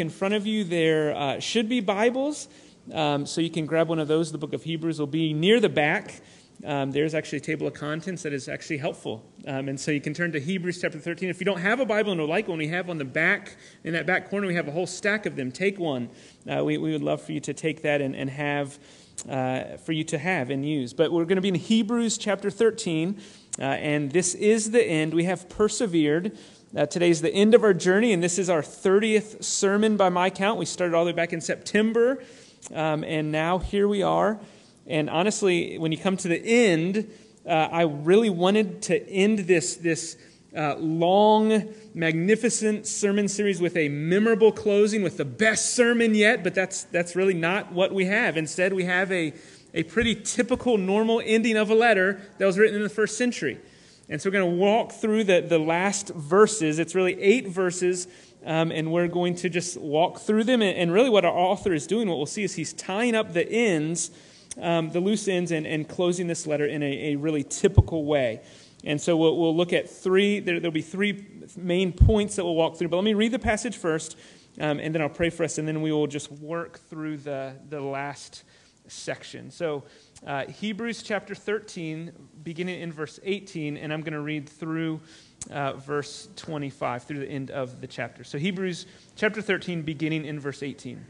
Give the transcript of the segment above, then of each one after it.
In front of you, there uh, should be Bibles, um, so you can grab one of those. The book of Hebrews will be near the back. Um, there's actually a table of contents that is actually helpful. Um, and so you can turn to Hebrews chapter 13. If you don't have a Bible and would like one, we have on the back, in that back corner, we have a whole stack of them. Take one. Uh, we, we would love for you to take that and, and have, uh, for you to have and use. But we're going to be in Hebrews chapter 13, uh, and this is the end. We have persevered. Uh, today's the end of our journey, and this is our 30th sermon by my count. We started all the way back in September, um, and now here we are. And honestly, when you come to the end, uh, I really wanted to end this, this uh, long, magnificent sermon series with a memorable closing, with the best sermon yet, but that's, that's really not what we have. Instead, we have a, a pretty typical, normal ending of a letter that was written in the first century. And so we're going to walk through the, the last verses. It's really eight verses, um, and we're going to just walk through them. And, and, really, what our author is doing, what we'll see, is he's tying up the ends, um, the loose ends, and, and closing this letter in a, a really typical way. And so we'll, we'll look at three, there, will be three main points that we'll walk through. But let me read the passage first, um, and then I'll pray for us, and then we will just work through the, the last section. So, uh, Hebrews chapter 13, beginning in verse 18, and I'm going to read through uh, verse 25, through the end of the chapter. So, Hebrews chapter 13, beginning in verse 18.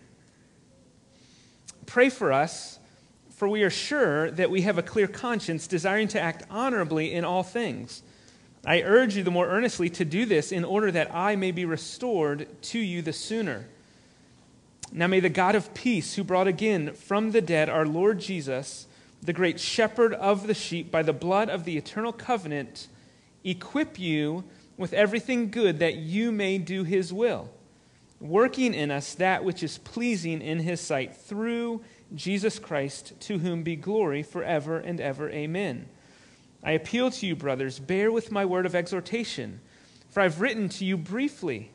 Pray for us, for we are sure that we have a clear conscience, desiring to act honorably in all things. I urge you the more earnestly to do this in order that I may be restored to you the sooner. Now may the God of peace, who brought again from the dead our Lord Jesus, the great shepherd of the sheep, by the blood of the eternal covenant, equip you with everything good that you may do his will, working in us that which is pleasing in his sight through Jesus Christ, to whom be glory forever and ever. Amen. I appeal to you, brothers, bear with my word of exhortation, for I've written to you briefly.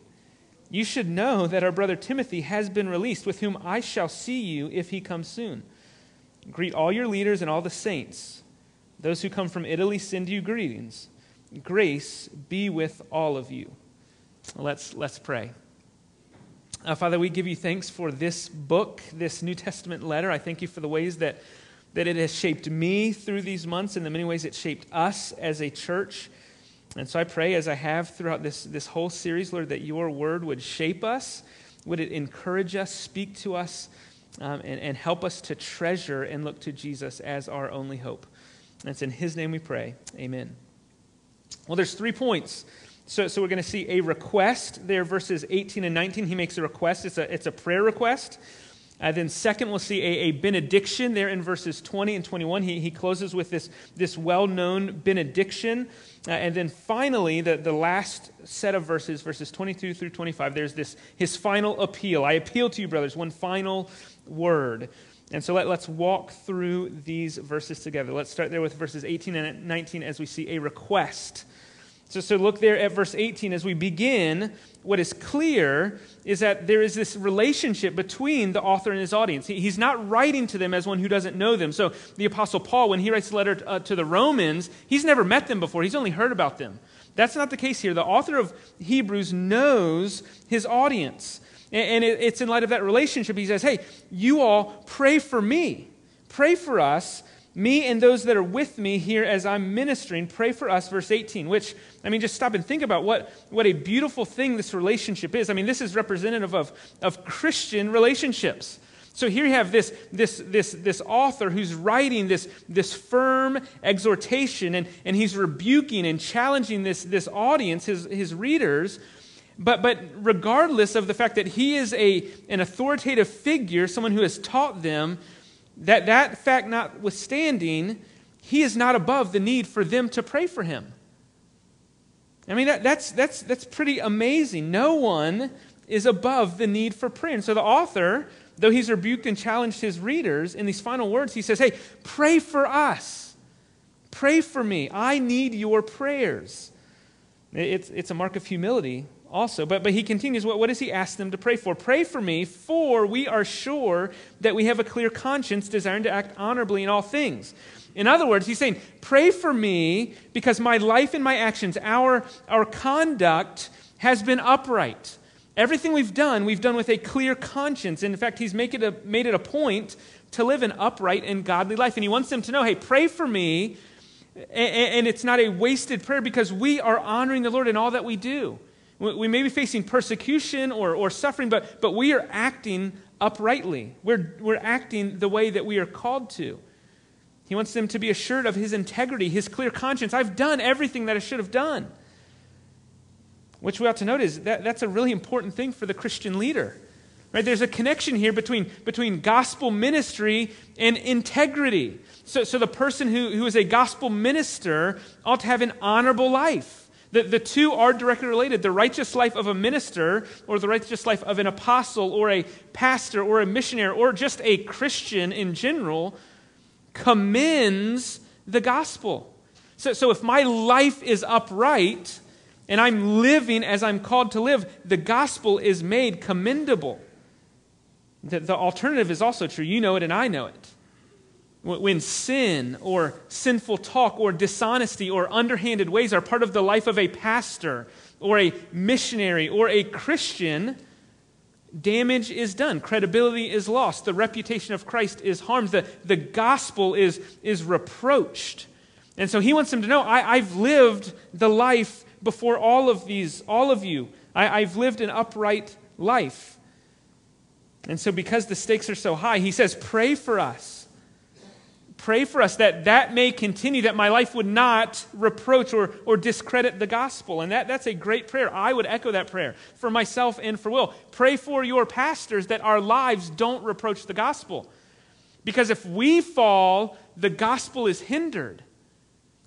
You should know that our brother Timothy has been released, with whom I shall see you if he comes soon. Greet all your leaders and all the saints. Those who come from Italy send you greetings. Grace be with all of you. Let's, let's pray. Uh, Father, we give you thanks for this book, this New Testament letter. I thank you for the ways that, that it has shaped me through these months and the many ways it shaped us as a church. And so I pray, as I have throughout this, this whole series, Lord, that your word would shape us, would it encourage us, speak to us, um, and, and help us to treasure and look to Jesus as our only hope. And it's in his name we pray. Amen. Well, there's three points. So, so we're going to see a request there, verses 18 and 19. He makes a request, it's a, it's a prayer request. Uh, then, second, we'll see a, a, benediction there in verses 20 and 21. He, he closes with this, this well known benediction. Uh, and then finally, the, the last set of verses, verses 22 through 25, there's this his final appeal. I appeal to you, brothers, one final word. And so let, us walk through these verses together. Let's start there with verses 18 and 19 as we see a request. So, so look there at verse 18 as we begin. What is clear is that there is this relationship between the author and his audience. He, he's not writing to them as one who doesn't know them. So the Apostle Paul, when he writes a letter to, uh, to the Romans, he's never met them before, he's only heard about them. That's not the case here. The author of Hebrews knows his audience. And it's in light of that relationship, he says, Hey, you all pray for me. Pray for us, me and those that are with me here as I'm ministering. Pray for us, verse 18, which, I mean, just stop and think about what, what a beautiful thing this relationship is. I mean, this is representative of, of Christian relationships. So here you have this, this, this, this author who's writing this, this firm exhortation, and, and he's rebuking and challenging this, this audience, his, his readers, but, but regardless of the fact that he is a, an authoritative figure, someone who has taught them, that, that fact notwithstanding, he is not above the need for them to pray for him. I mean, that, that's, that's, that's pretty amazing. No one is above the need for prayer. And so the author, though he's rebuked and challenged his readers, in these final words, he says, Hey, pray for us. Pray for me. I need your prayers. It's, it's a mark of humility also. But, but he continues, what, what does he ask them to pray for? Pray for me, for we are sure that we have a clear conscience, desiring to act honorably in all things. In other words, he's saying, Pray for me because my life and my actions, our, our conduct has been upright. Everything we've done, we've done with a clear conscience. And In fact, he's make it a, made it a point to live an upright and godly life. And he wants them to know hey, pray for me. And it's not a wasted prayer because we are honoring the Lord in all that we do. We may be facing persecution or, or suffering, but, but we are acting uprightly. We're, we're acting the way that we are called to. He wants them to be assured of his integrity, his clear conscience. I've done everything that I should have done. Which we ought to note is that that's a really important thing for the Christian leader. Right? There's a connection here between, between gospel ministry and integrity. So, so the person who, who is a gospel minister ought to have an honorable life. The, the two are directly related. The righteous life of a minister, or the righteous life of an apostle, or a pastor, or a missionary, or just a Christian in general, commends the gospel. So, so if my life is upright, and I'm living as I'm called to live, the gospel is made commendable. The, the alternative is also true. You know it, and I know it. When sin or sinful talk or dishonesty or underhanded ways are part of the life of a pastor or a missionary or a Christian, damage is done. Credibility is lost. The reputation of Christ is harmed. The, the gospel is, is reproached. And so he wants them to know I, I've lived the life before all of these, all of you. I, I've lived an upright life. And so, because the stakes are so high, he says, Pray for us. Pray for us that that may continue, that my life would not reproach or, or discredit the gospel. And that, that's a great prayer. I would echo that prayer for myself and for Will. Pray for your pastors that our lives don't reproach the gospel. Because if we fall, the gospel is hindered.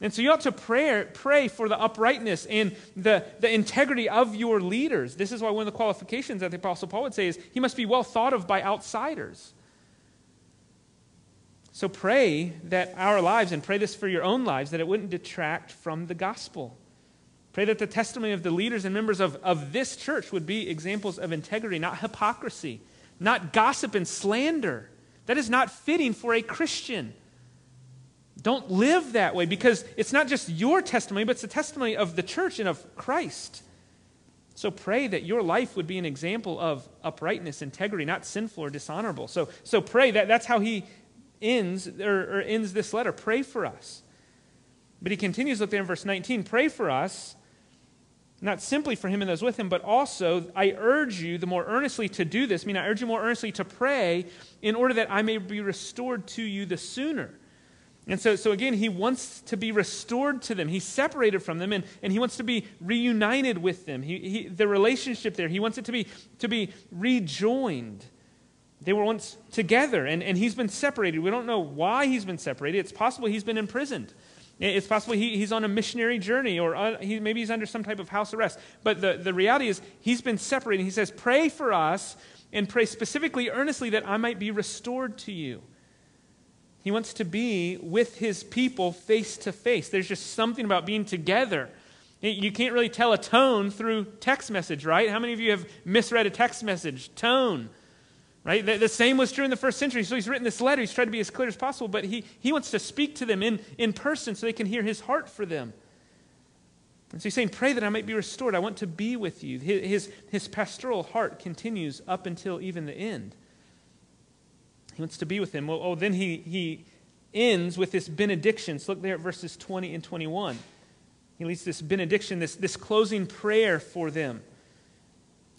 And so you ought to pray, pray for the uprightness and the, the integrity of your leaders. This is why one of the qualifications that the Apostle Paul would say is he must be well thought of by outsiders. So pray that our lives, and pray this for your own lives, that it wouldn't detract from the gospel. Pray that the testimony of the leaders and members of, of this church would be examples of integrity, not hypocrisy, not gossip and slander. That is not fitting for a Christian. Don't live that way because it's not just your testimony, but it's the testimony of the church and of Christ. So pray that your life would be an example of uprightness, integrity, not sinful or dishonorable. So, so pray that that's how he ends or, or ends this letter. Pray for us. But he continues, look there in verse 19. Pray for us, not simply for him and those with him, but also I urge you the more earnestly to do this. I mean, I urge you more earnestly to pray in order that I may be restored to you the sooner. And so, so again, he wants to be restored to them. He's separated from them, and, and he wants to be reunited with them. He, he, the relationship there, he wants it to be, to be rejoined. They were once together, and, and he's been separated. We don't know why he's been separated. It's possible he's been imprisoned. It's possible he, he's on a missionary journey, or uh, he, maybe he's under some type of house arrest. But the, the reality is, he's been separated. He says, Pray for us, and pray specifically, earnestly, that I might be restored to you. He wants to be with his people face to face. There's just something about being together. You can't really tell a tone through text message, right? How many of you have misread a text message? Tone, right? The, the, same was true in the first century. So he's written this letter. He's tried to be as clear as possible, but he, he wants to speak to them in, in person so they can hear his heart for them. And so he's saying, Pray that I might be restored. I want to be with you. His, his, pastoral heart continues up until even the end. He wants to be with him. Well, oh, then he, he ends with this benediction. So look there at verses 20 and 21. He leads this benediction, this, this closing prayer for them.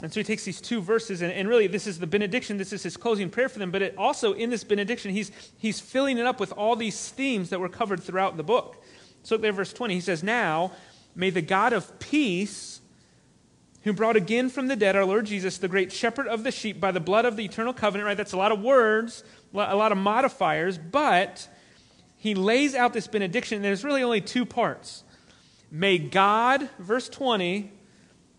And so he takes these two verses, and, and really, this is the benediction, this is his closing prayer for them. But it also, in this benediction, he's, he's filling it up with all these themes that were covered throughout the book. So look there, verse 20. He says, Now, may the God of peace who brought again from the dead our Lord Jesus, the great shepherd of the sheep, by the blood of the eternal covenant, right? That's a lot of words, a lot of modifiers, but he lays out this benediction. And there's really only two parts. May God, verse 20,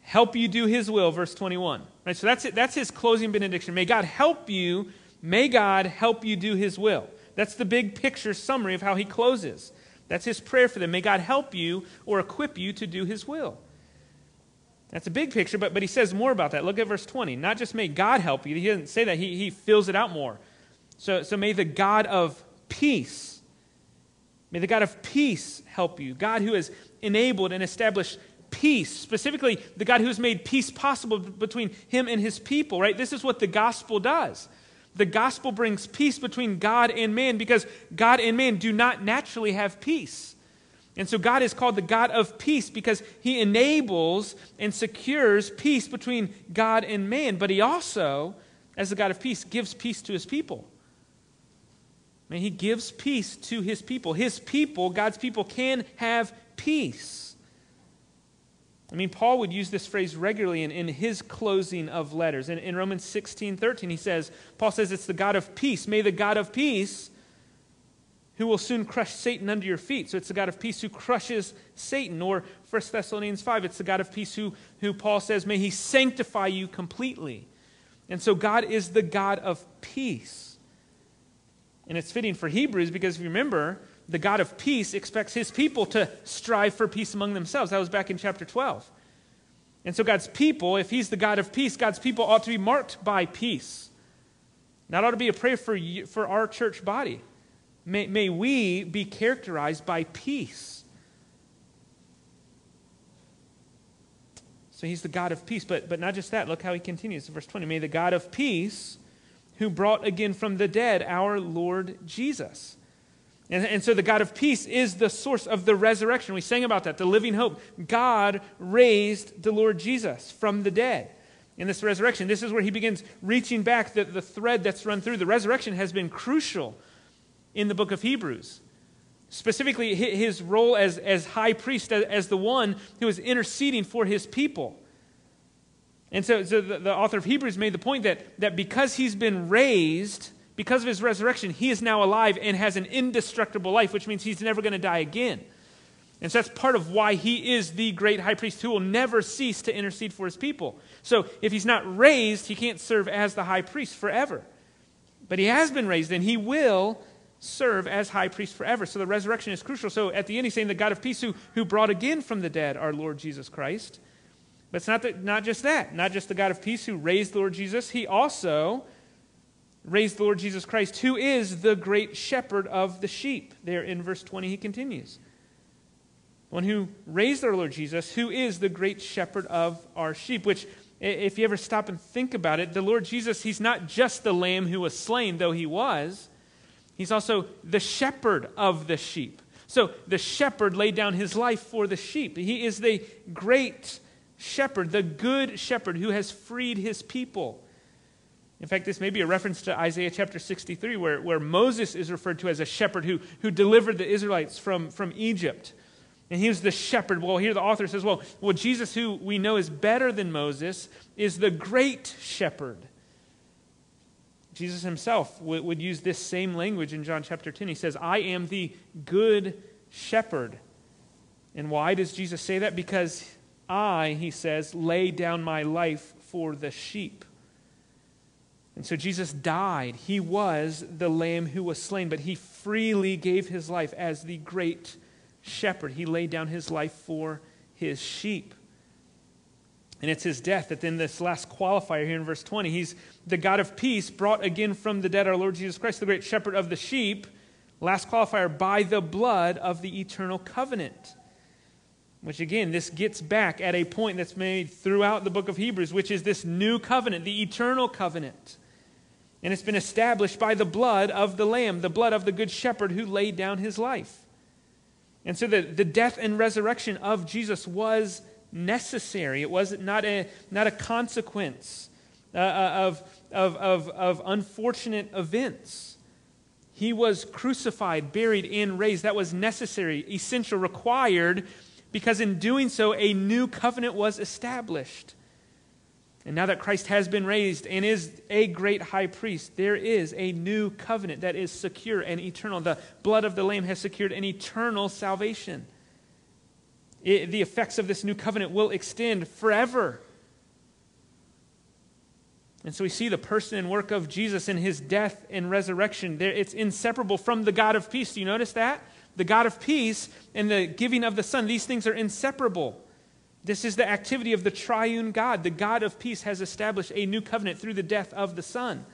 help you do his will, verse 21. Right? So that's it. That's his closing benediction. May God help you. May God help you do his will. That's the big picture summary of how he closes. That's his prayer for them. May God help you or equip you to do his will. That's a big picture, but, but he says more about that. Look at verse 20. Not just may God help you, he doesn't say that, he, he fills it out more. So, so may the God of peace, may the God of peace help you. God who has enabled and established peace, specifically the God who has made peace possible between him and his people, right? This is what the gospel does. The gospel brings peace between God and man because God and man do not naturally have peace. And so God is called the God of peace because he enables and secures peace between God and man, but he also, as the God of peace, gives peace to his people. And he gives peace to his people. His people, God's people, can have peace. I mean, Paul would use this phrase regularly in, in his closing of letters. In, in Romans 16 13, he says, Paul says, It's the God of peace. May the God of peace, who will soon crush Satan under your feet. So it's the God of peace who crushes Satan. Or 1 Thessalonians 5, it's the God of peace who, who Paul says, May he sanctify you completely. And so God is the God of peace. And it's fitting for Hebrews because if you remember, the God of peace expects his people to strive for peace among themselves. That was back in chapter 12. And so God's people, if he's the God of peace, God's people ought to be marked by peace. That ought to be a prayer for, you, for our church body. May, may we be characterized by peace. So he's the God of peace. But, but not just that. Look how he continues. in Verse 20. May the God of peace who brought again from the dead our Lord Jesus. And, and, so the God of peace is the source of the resurrection. We sang about that, the living hope. God raised the Lord Jesus from the dead in this resurrection. This is where he begins reaching back the, the thread that's run through. The resurrection has been crucial in the book of Hebrews. Specifically, his role as, as high priest, as, the one who is interceding for his people. And so, so the, the, author of Hebrews made the point that, that because he's been raised, because of his resurrection, he is now alive and has an indestructible life, which means he's never going to die again. And so that's part of why he is the great high priest who will never cease to intercede for his people. So if he's not raised, he can't serve as the high priest forever. But he has been raised, and he will serve as high priest forever. So the resurrection is crucial. So at the end, he's saying the God of peace who, who brought again from the dead our Lord Jesus Christ but it's not, that, not just that, not just the God of peace who raised the Lord Jesus, he also raised the Lord Jesus Christ, who is the great shepherd of the sheep. There in verse 20, he continues. One who raised our Lord Jesus, who is the great shepherd of our sheep, which, if you ever stop and think about it, the Lord Jesus, he's not just the lamb who was slain, though he was, he's also the shepherd of the sheep. So the shepherd laid down his life for the sheep. He is the great shepherd, the good shepherd who has freed his people. In fact, this may be a reference to Isaiah chapter 63, where, where Moses is referred to as a shepherd who, who delivered the Israelites from, from Egypt. And he was the shepherd. Well, here the author says, well, well, Jesus, who we know is better than Moses, is the great shepherd. Jesus himself would, would use this same language in John chapter 10. He says, I am the good shepherd. And why does Jesus say that? Because I, he says, lay down my life for the sheep. And so Jesus died. He was the lamb who was slain, but he freely gave his life as the great shepherd. He laid down his life for his sheep. And it's his death that then this last qualifier here in verse 20, he's the God of peace, brought again from the dead our Lord Jesus Christ, the great shepherd of the sheep. Last qualifier, by the blood of the eternal covenant. Which again, this gets back at a point that's made throughout the book of Hebrews, which is this new covenant, the eternal covenant. And it's been established by the blood of the Lamb, the blood of the Good Shepherd who laid down his life. And so the, the death and resurrection of Jesus was necessary. It was not a, not a consequence uh, uh of, of, of, of unfortunate events. He was crucified, buried, and raised. That was necessary, essential, required because in doing so, a new covenant was established. And now that Christ has been raised and is a great high priest, there is a new covenant that is secure and eternal. The blood of the Lamb has secured an eternal salvation. It, the effects of this new covenant will extend forever. And so we see the person and work of Jesus in his death and resurrection. There, it's inseparable from the God of peace. Do you notice that? the God of peace, and the giving of the Son, these things are inseparable. This is the activity of the triune God. The God of peace has established a new covenant through the death of the Son.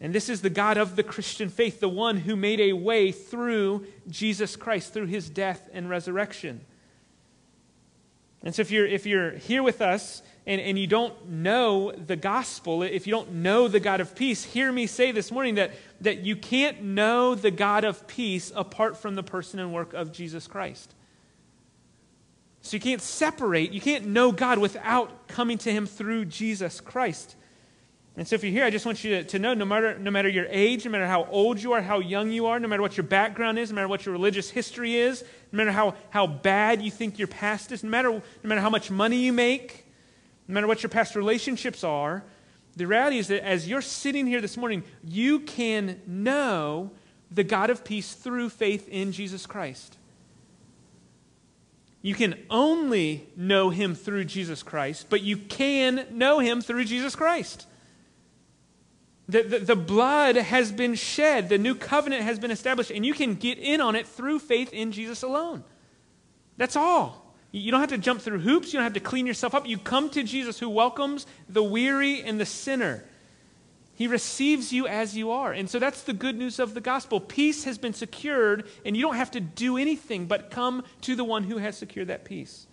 And this is the God of the Christian faith, the one who made a way through Jesus Christ, through his death and resurrection. And so if you're, if you're here with us and, and you don't know the gospel, if you don't know the God of peace, hear me say this morning that, that you can't know the God of peace apart from the person and work of Jesus Christ. So you can't separate, you can't know God without coming to Him through Jesus Christ. And so if you're here, I just want you to, know no matter, no matter your age, no matter how old you are, how young you are, no matter what your background is, no matter what your religious history is, no matter how, how bad you think your past is, no matter, no matter how much money you make, no matter what your past relationships are, the reality is that as you're sitting here this morning, you can know the God of peace through faith in Jesus Christ. You can only know him through Jesus Christ, but you can know him through Jesus Christ. The, the, the, blood has been shed, the new covenant has been established, and you can get in on it through faith in Jesus alone. That's all. You don't have to jump through hoops, you don't have to clean yourself up. You come to Jesus who welcomes the weary and the sinner. He receives you as you are. And so that's the good news of the gospel. Peace has been secured, and you don't have to do anything but come to the one who has secured that peace.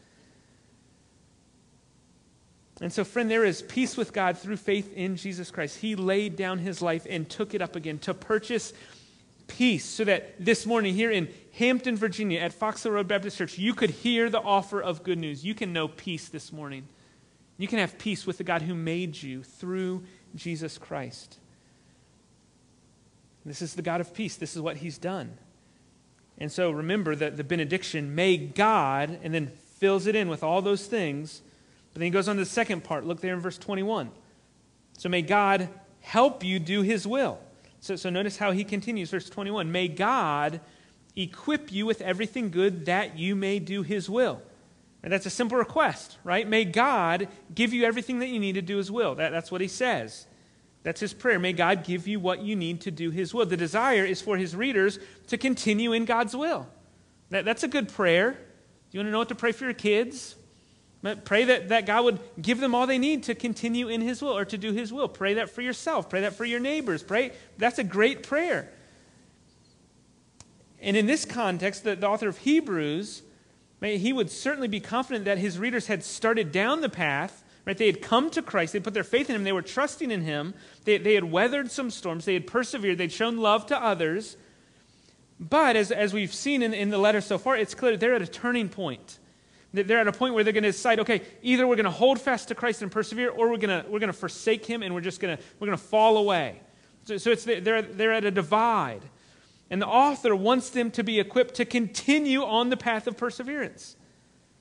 And so, friend, there is peace with God through faith in Jesus Christ. He laid down his life and took it up again to purchase peace so that this morning here in Hampton, Virginia, at Fox Hill Road Baptist Church, you could hear the offer of good news. You can know peace this morning. You can have peace with the God who made you through Jesus Christ. This is the God of peace. This is what he's done. And so remember that the benediction, may God, and then fills it in with all those things but then he goes on to the second part. Look there in verse 21. So may God help you do his will. So, so notice how he continues, verse 21. May God equip you with everything good that you may do his will. And that's a simple request, right? May God give you everything that you need to do his will. That, that's what he says. That's his prayer. May God give you what you need to do his will. The desire is for his readers to continue in God's will. That, that's a good prayer. Do you want to know what to pray for your kids? Pray that, that God would give them all they need to continue in His will or to do His will. Pray that for yourself. Pray that for your neighbors. Pray. That's a great prayer. And in this context, the, the author of Hebrews, he would certainly be confident that his readers had started down the path. Right? They had come to Christ. They put their faith in Him. They were trusting in Him. They, they had weathered some storms. They had persevered. They'd shown love to others. But as, as we've seen in, in the letter so far, it's clear they're at a turning point. They're at a point where they're going to decide, okay, either we're going to hold fast to Christ and persevere, or we're going to, we're going to forsake him and we're just going to, we're going to fall away. So, so it's, they're, they're at a divide. And the author wants them to be equipped to continue on the path of perseverance.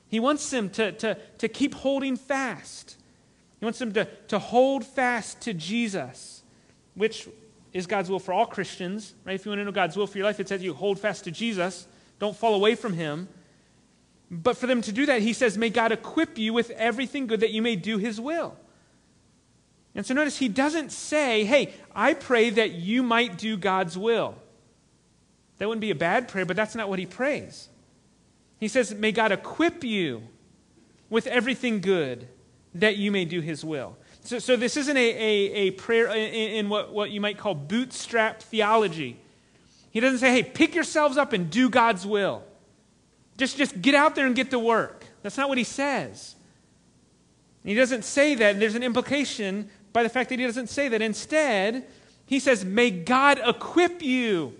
He wants them to, to, to keep holding fast. He wants them to, to hold fast to Jesus, which is God's will for all Christians. Right? If you want to know God's will for your life, it says you hold fast to Jesus. Don't fall away from him. But for them to do that, he says, May God equip you with everything good that you may do his will. And so notice he doesn't say, Hey, I pray that you might do God's will. That wouldn't be a bad prayer, but that's not what he prays. He says, May God equip you with everything good that you may do his will. So, so this isn't a, a, a prayer in, in what, what you might call bootstrap theology. He doesn't say, Hey, pick yourselves up and do God's will. Just, just get out there and get to work. That's not what he says. He doesn't say that. And there's an implication by the fact that he doesn't say that. Instead, he says, May God equip you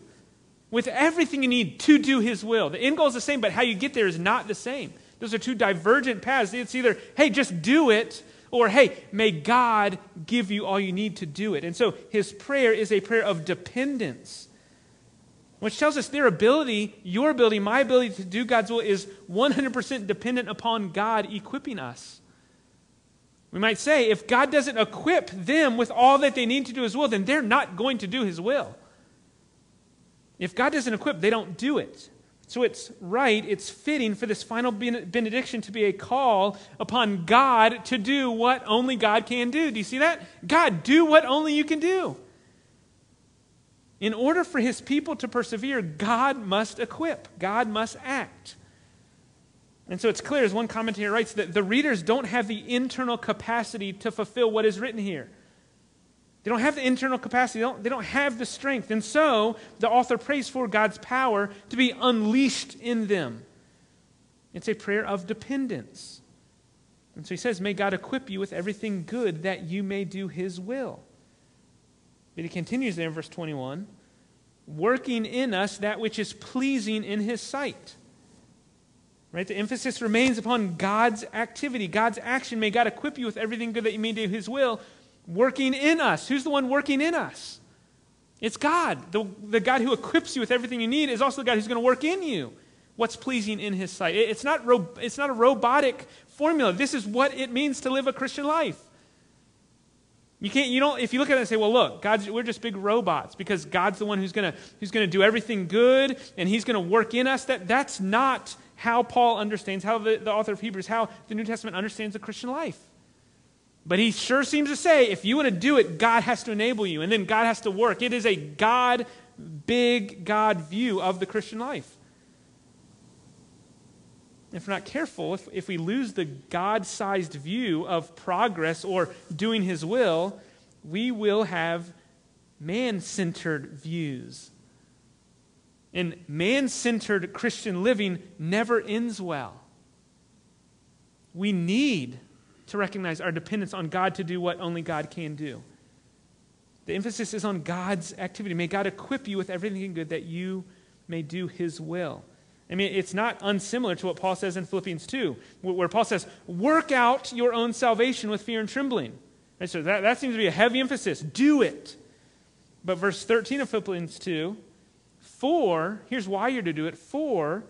with everything you need to do his will. The end goal is the same, but how you get there is not the same. Those are two divergent paths. It's either, hey, just do it, or hey, may God give you all you need to do it. And so his prayer is a prayer of dependence which tells us their ability, your ability, my ability to do God's will is 100% dependent upon God equipping us. We might say, if God doesn't equip them with all that they need to do His will, then they're not going to do His will. If God doesn't equip, they don't do it. So it's right, it's fitting for this final benediction to be a call upon God to do what only God can do. Do you see that? God, do what only you can do. In order for his people to persevere, God must equip, God must act. And so it's clear, as one commentator writes, that the readers don't have the internal capacity to fulfill what is written here. They don't have the internal capacity, they don't, they don't have the strength. And so the author prays for God's power to be unleashed in them. It's a prayer of dependence. And so he says, May God equip you with everything good that you may do his will. But he continues there in verse 21 working in us that which is pleasing in his sight. Right? The emphasis remains upon God's activity, God's action. May God equip you with everything good that you may do his will, working in us. Who's the one working in us? It's God. The, the God who equips you with everything you need is also the God who's going to work in you what's pleasing in his sight. It, it's, not ro- it's not a robotic formula. This is what it means to live a Christian life. You can't, you don't, if you look at it and say, well, look, God's, we're just big robots because God's the one who's going to who's gonna do everything good and he's going to work in us, that, that's not how Paul understands, how the, the author of Hebrews, how the New Testament understands the Christian life. But he sure seems to say if you want to do it, God has to enable you, and then God has to work. It is a God, big God view of the Christian life. If we're not careful, if, if we lose the God sized view of progress or doing His will, we will have man centered views. And man centered Christian living never ends well. We need to recognize our dependence on God to do what only God can do. The emphasis is on God's activity. May God equip you with everything good that you may do His will. I mean, it's not unsimilar to what Paul says in Philippians 2, where Paul says, Work out your own salvation with fear and trembling. Right, so that, that seems to be a heavy emphasis. Do it. But verse 13 of Philippians 2, for, here's why you're to do it, for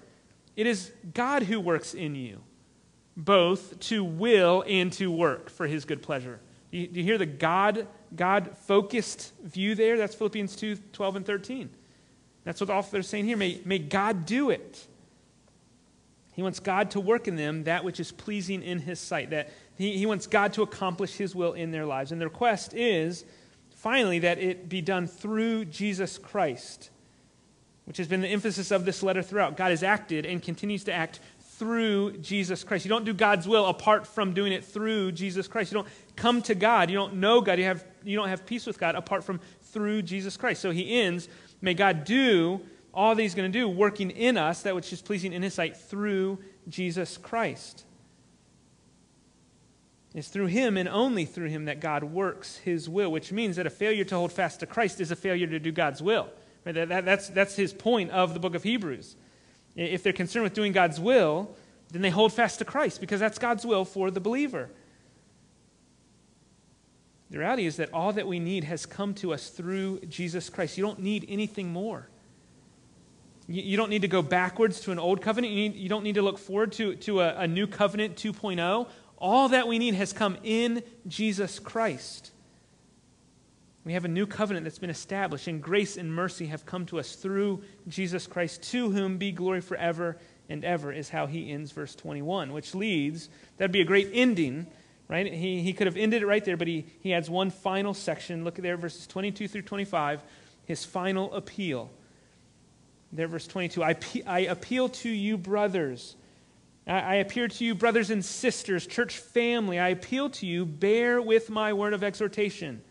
it is God who works in you both to will and to work for his good pleasure. Do you, do you hear the God, God focused view there? That's Philippians 2 12 and 13. That's what the author is saying here. May, may God do it. He wants God to work in them that which is pleasing in his sight. That he, he wants God to accomplish his will in their lives. And the request is, finally, that it be done through Jesus Christ, which has been the emphasis of this letter throughout. God has acted and continues to act through Jesus Christ. You don't do God's will apart from doing it through Jesus Christ. You don't come to God. You don't know God. You, have, you don't have peace with God apart from through Jesus Christ. So he ends, may God do all that he's going to do, working in us that which is pleasing in his sight through Jesus Christ. It's through him and only through him that God works his will, which means that a failure to hold fast to Christ is a failure to do God's will. Right? That, that, that's, that's his point of the book of Hebrews. If they're concerned with doing God's will, then they hold fast to Christ because that's God's will for the believer. The reality is that all that we need has come to us through Jesus Christ. You don't need anything more. You, don't need to go backwards to an old covenant. You, need, you don't need to look forward to, to a, a new covenant 2.0. All that we need has come in Jesus Christ. We have a new covenant that's been established, and grace and mercy have come to us through Jesus Christ, to whom be glory forever and ever, is how he ends verse 21, which leads, that'd be a great ending, right? He, he could have ended it right there, but he, he adds one final section. Look at there, verses 22 through 25, his final appeal. There, verse 22 I, I appeal to you, brothers. I, I appeal to you, brothers and sisters, church family. I appeal to you, bear with my word of exhortation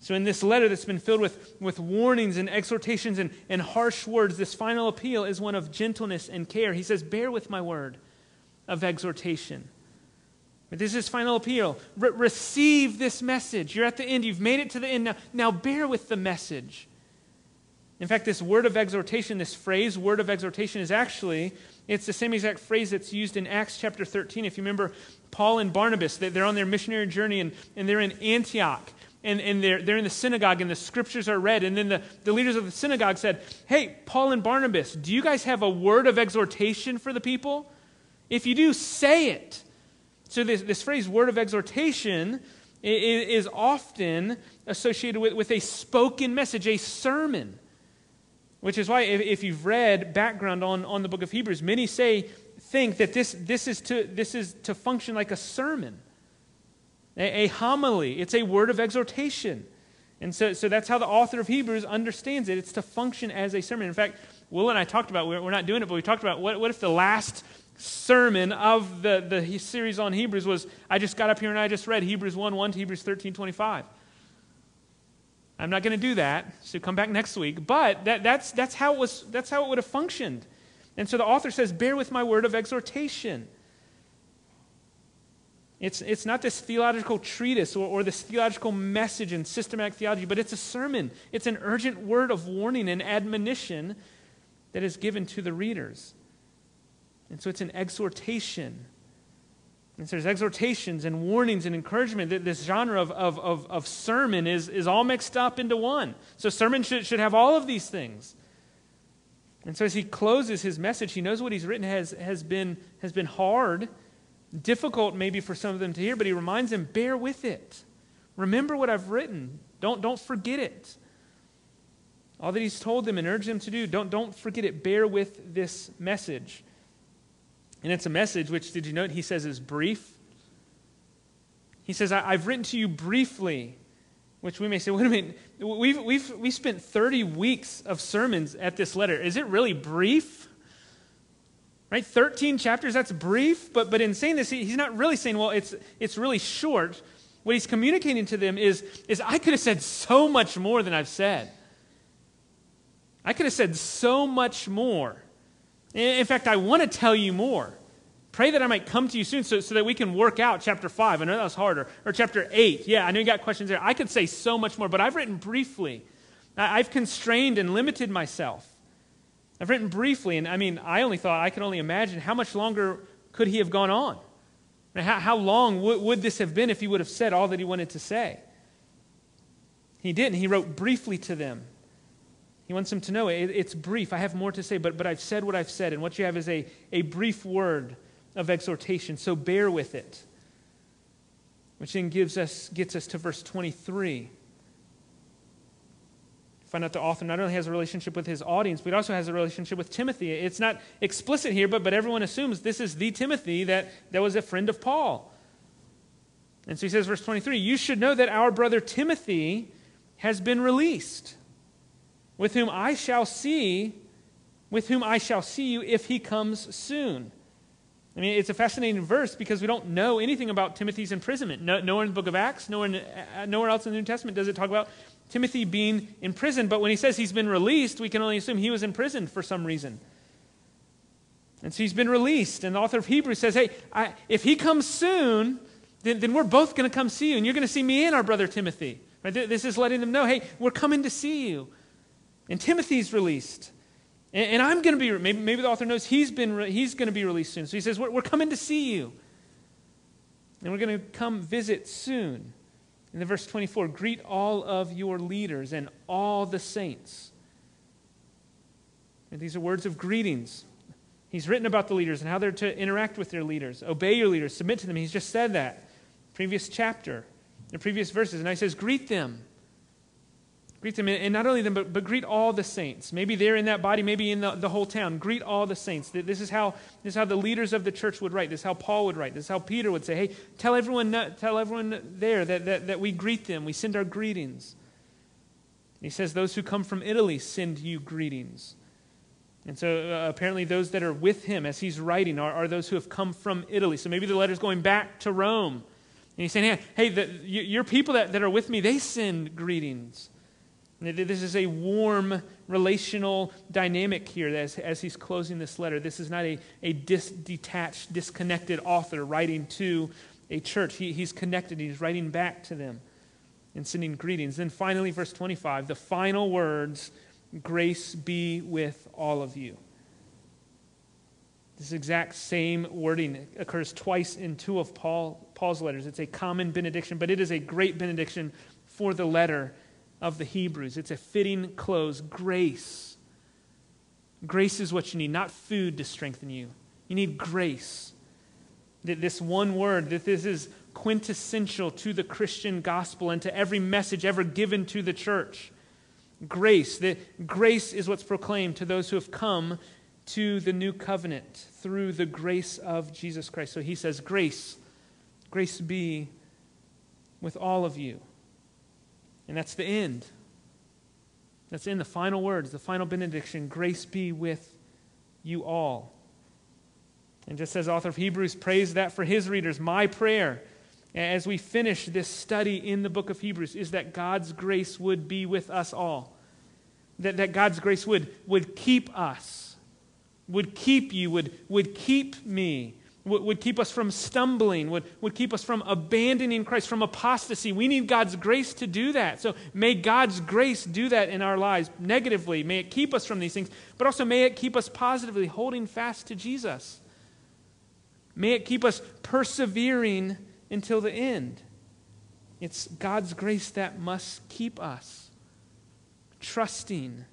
so, in this letter that's been filled with, with warnings and exhortations and, and harsh words, this final appeal is one of gentleness and care. He says, Bear with my word of exhortation. But this is his final appeal. Re- receive this message. You're at the end. You've made it to the end. Now, now bear with the message. In fact, this word of exhortation, this phrase, word of exhortation, is actually, it's the same exact phrase that's used in Acts chapter 13. If you remember Paul and Barnabas, they're on their missionary journey and, and they're in Antioch and, and they're, they're in the synagogue and the scriptures are read. And then the, the leaders of the synagogue said, Hey, Paul and Barnabas, do you guys have a word of exhortation for the people? If you do, say it. So, this, this phrase, word of exhortation, is, often associated with, with a spoken message, a sermon. Which is why, if, if you've read background on, on the book of Hebrews, many say, think that this, this, is to, this is to function like a sermon a, a homily, it's a word of exhortation. And so, so that's how the author of Hebrews understands it. It's to function as a sermon. In fact, Will and I talked about, we're, we're not doing it, but we talked about what, what if the last sermon of the, the series on Hebrews was I just got up here and I just read Hebrews 1 1 to Hebrews 13 25. I'm not going to do that, so come back next week. But that, that's, that's, how it was, that's how it would have functioned. And so the author says, Bear with my word of exhortation. It's, it's not this theological treatise or, or this theological message in systematic theology, but it's a sermon. It's an urgent word of warning and admonition that is given to the readers. And so it's an exhortation. And so there's exhortations and warnings and encouragement. This genre of, of, of, of sermon is, is all mixed up into one. So sermon should, should have all of these things. And so as he closes his message, he knows what he's written has, has, been, has been hard, difficult maybe for some of them to hear, but he reminds them, bear with it. Remember what I've written. Don't, don't forget it. All that he's told them and urged them to do, don't, don't forget it. Bear with this message. And it's a message which, did you note, he says is brief? He says, I've written to you briefly, which we may say, wait a minute, we've, we've, we spent 30 weeks of sermons at this letter. Is it really brief? Right? 13 chapters, that's brief. But, but in saying this, he, he's not really saying, well, it's, it's really short. What he's communicating to them is, is I could have said so much more than I've said. I could have said so much more. In fact, I want to tell you more. Pray that I might come to you soon so, so that we can work out chapter 5. I know that was harder. Or chapter 8. Yeah, I know you got questions there. I could say so much more, but I've written briefly. I've constrained and limited myself. I've written briefly, and I mean, I only thought I could only imagine how much longer could he have gone on? How, how long would, would this have been if he would have said all that he wanted to say? He didn't. He wrote briefly to them. He wants them to know it, it's brief. I have more to say, but, but I've said what I've said. And what you have is a, a brief word of exhortation. So bear with it. Which then gives us, gets us to verse 23. Find out the author not only has a relationship with his audience, but also has a relationship with Timothy. It's not explicit here, but, but everyone assumes this is the Timothy that, that was a friend of Paul. And so he says, verse 23 You should know that our brother Timothy has been released with whom I shall see, with whom I shall see you if he comes soon. I mean, it's a fascinating verse because we don't know anything about Timothy's imprisonment. No, nowhere in the book of Acts, nowhere, in, uh, nowhere else in the New Testament does it talk about Timothy being in prison. But when he says he's been released, we can only assume he was imprisoned for some reason. And so he's been released. And the author of Hebrews says, hey, I, if he comes soon, then, then we're both going to come see you. And you're going to see me and our brother Timothy. Right? This is letting them know, hey, we're coming to see you. And Timothy's released. And, and I'm going to be, maybe, maybe the author knows he's, been re- he's going to be released soon. So he says, we're, we're coming to see you. And we're going to come visit soon. In the verse 24, greet all of your leaders and all the saints. And these are words of greetings. He's written about the leaders and how they're to interact with their leaders. Obey your leaders, submit to them. He's just said that. Previous chapter, the previous verses. And he says, greet them. Greet them, and not only them, but, but greet all the saints. Maybe they're in that body, maybe in the, the whole town. Greet all the saints. This is, how, this is how the leaders of the church would write. This is how Paul would write. This is how Peter would say, hey, tell everyone, tell everyone there that, that, that we greet them. We send our greetings. He says, those who come from Italy send you greetings. And so uh, apparently, those that are with him as he's writing are, are those who have come from Italy. So maybe the letter's going back to Rome. And he's saying, hey, hey the, your people that, that are with me, they send greetings. This is a warm relational dynamic here as, as he's closing this letter. This is not a, a dis, detached, disconnected author writing to a church. He, he's connected, he's writing back to them and sending greetings. Then finally, verse 25, the final words grace be with all of you. This exact same wording occurs twice in two of Paul, Paul's letters. It's a common benediction, but it is a great benediction for the letter of the Hebrews. It's a fitting close. Grace. Grace is what you need, not food to strengthen you. You need grace. That this one word, that this is quintessential to the Christian gospel and to every message ever given to the church. Grace. That grace is what's proclaimed to those who have come to the new covenant through the grace of Jesus Christ. So he says, Grace, grace be with all of you. And that's the end. That's in the final words, the final benediction. Grace be with you all. And just as author of Hebrews prays that for his readers, my prayer as we finish this study in the book of Hebrews is that God's grace would be with us all. That, that God's grace would, would keep us, would keep you, would, would keep me, would, would keep us from stumbling, would, would keep us from abandoning Christ, from apostasy. We need God's grace to do that. So may God's grace do that in our lives negatively. May it keep us from these things, but also may it keep us positively, holding fast to Jesus. May it keep us persevering until the end. It's God's grace that must keep us trusting,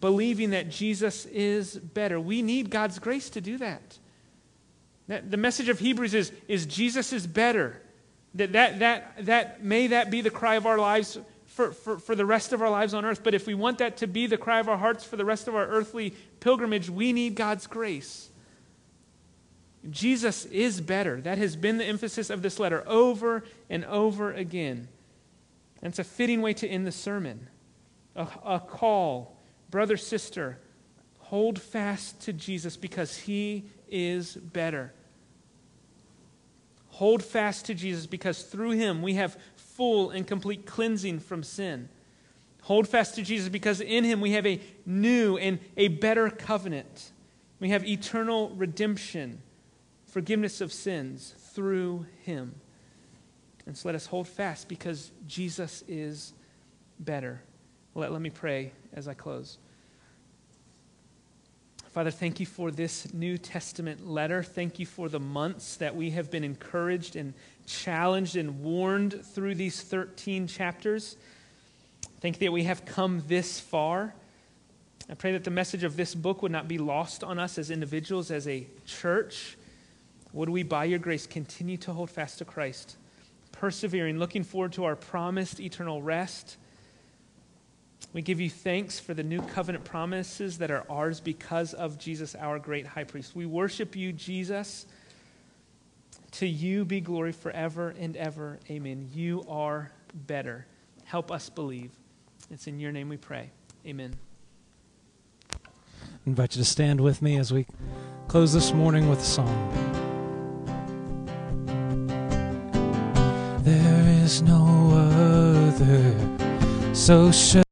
believing that Jesus is better. We need God's grace to do that. The message of Hebrews is, is Jesus is better. That, that, that, that may that be the cry of our lives for, for, for the rest of our lives on earth. But if we want that to be the cry of our hearts for the rest of our earthly pilgrimage, we need God's grace. Jesus is better. That has been the emphasis of this letter over and over again. And it's a fitting way to end the sermon. A, a call, brother, sister, hold fast to Jesus because he is better. Hold fast to Jesus because through him we have full and complete cleansing from sin. Hold fast to Jesus because in him we have a new and a better covenant. We have eternal redemption forgiveness of sins through him. And so let us hold fast because Jesus is better. Let, let me pray as I close. Father, thank you for this New Testament letter. Thank you for the months that we have been encouraged and challenged and warned through these 13 chapters. Thank you that we have come this far. I pray that the message of this book would not be lost on us as individuals, as a church. Would we, by your grace, continue to hold fast to Christ, persevering, looking forward to our promised eternal rest? We give you thanks for the new covenant promises that are ours because of Jesus, our great high priest. We worship you, Jesus. To you be glory forever and ever. Amen. You are better. Help us believe. It's in your name we pray. Amen. I invite you to stand with me as we close this morning with a song. There is no other so sure.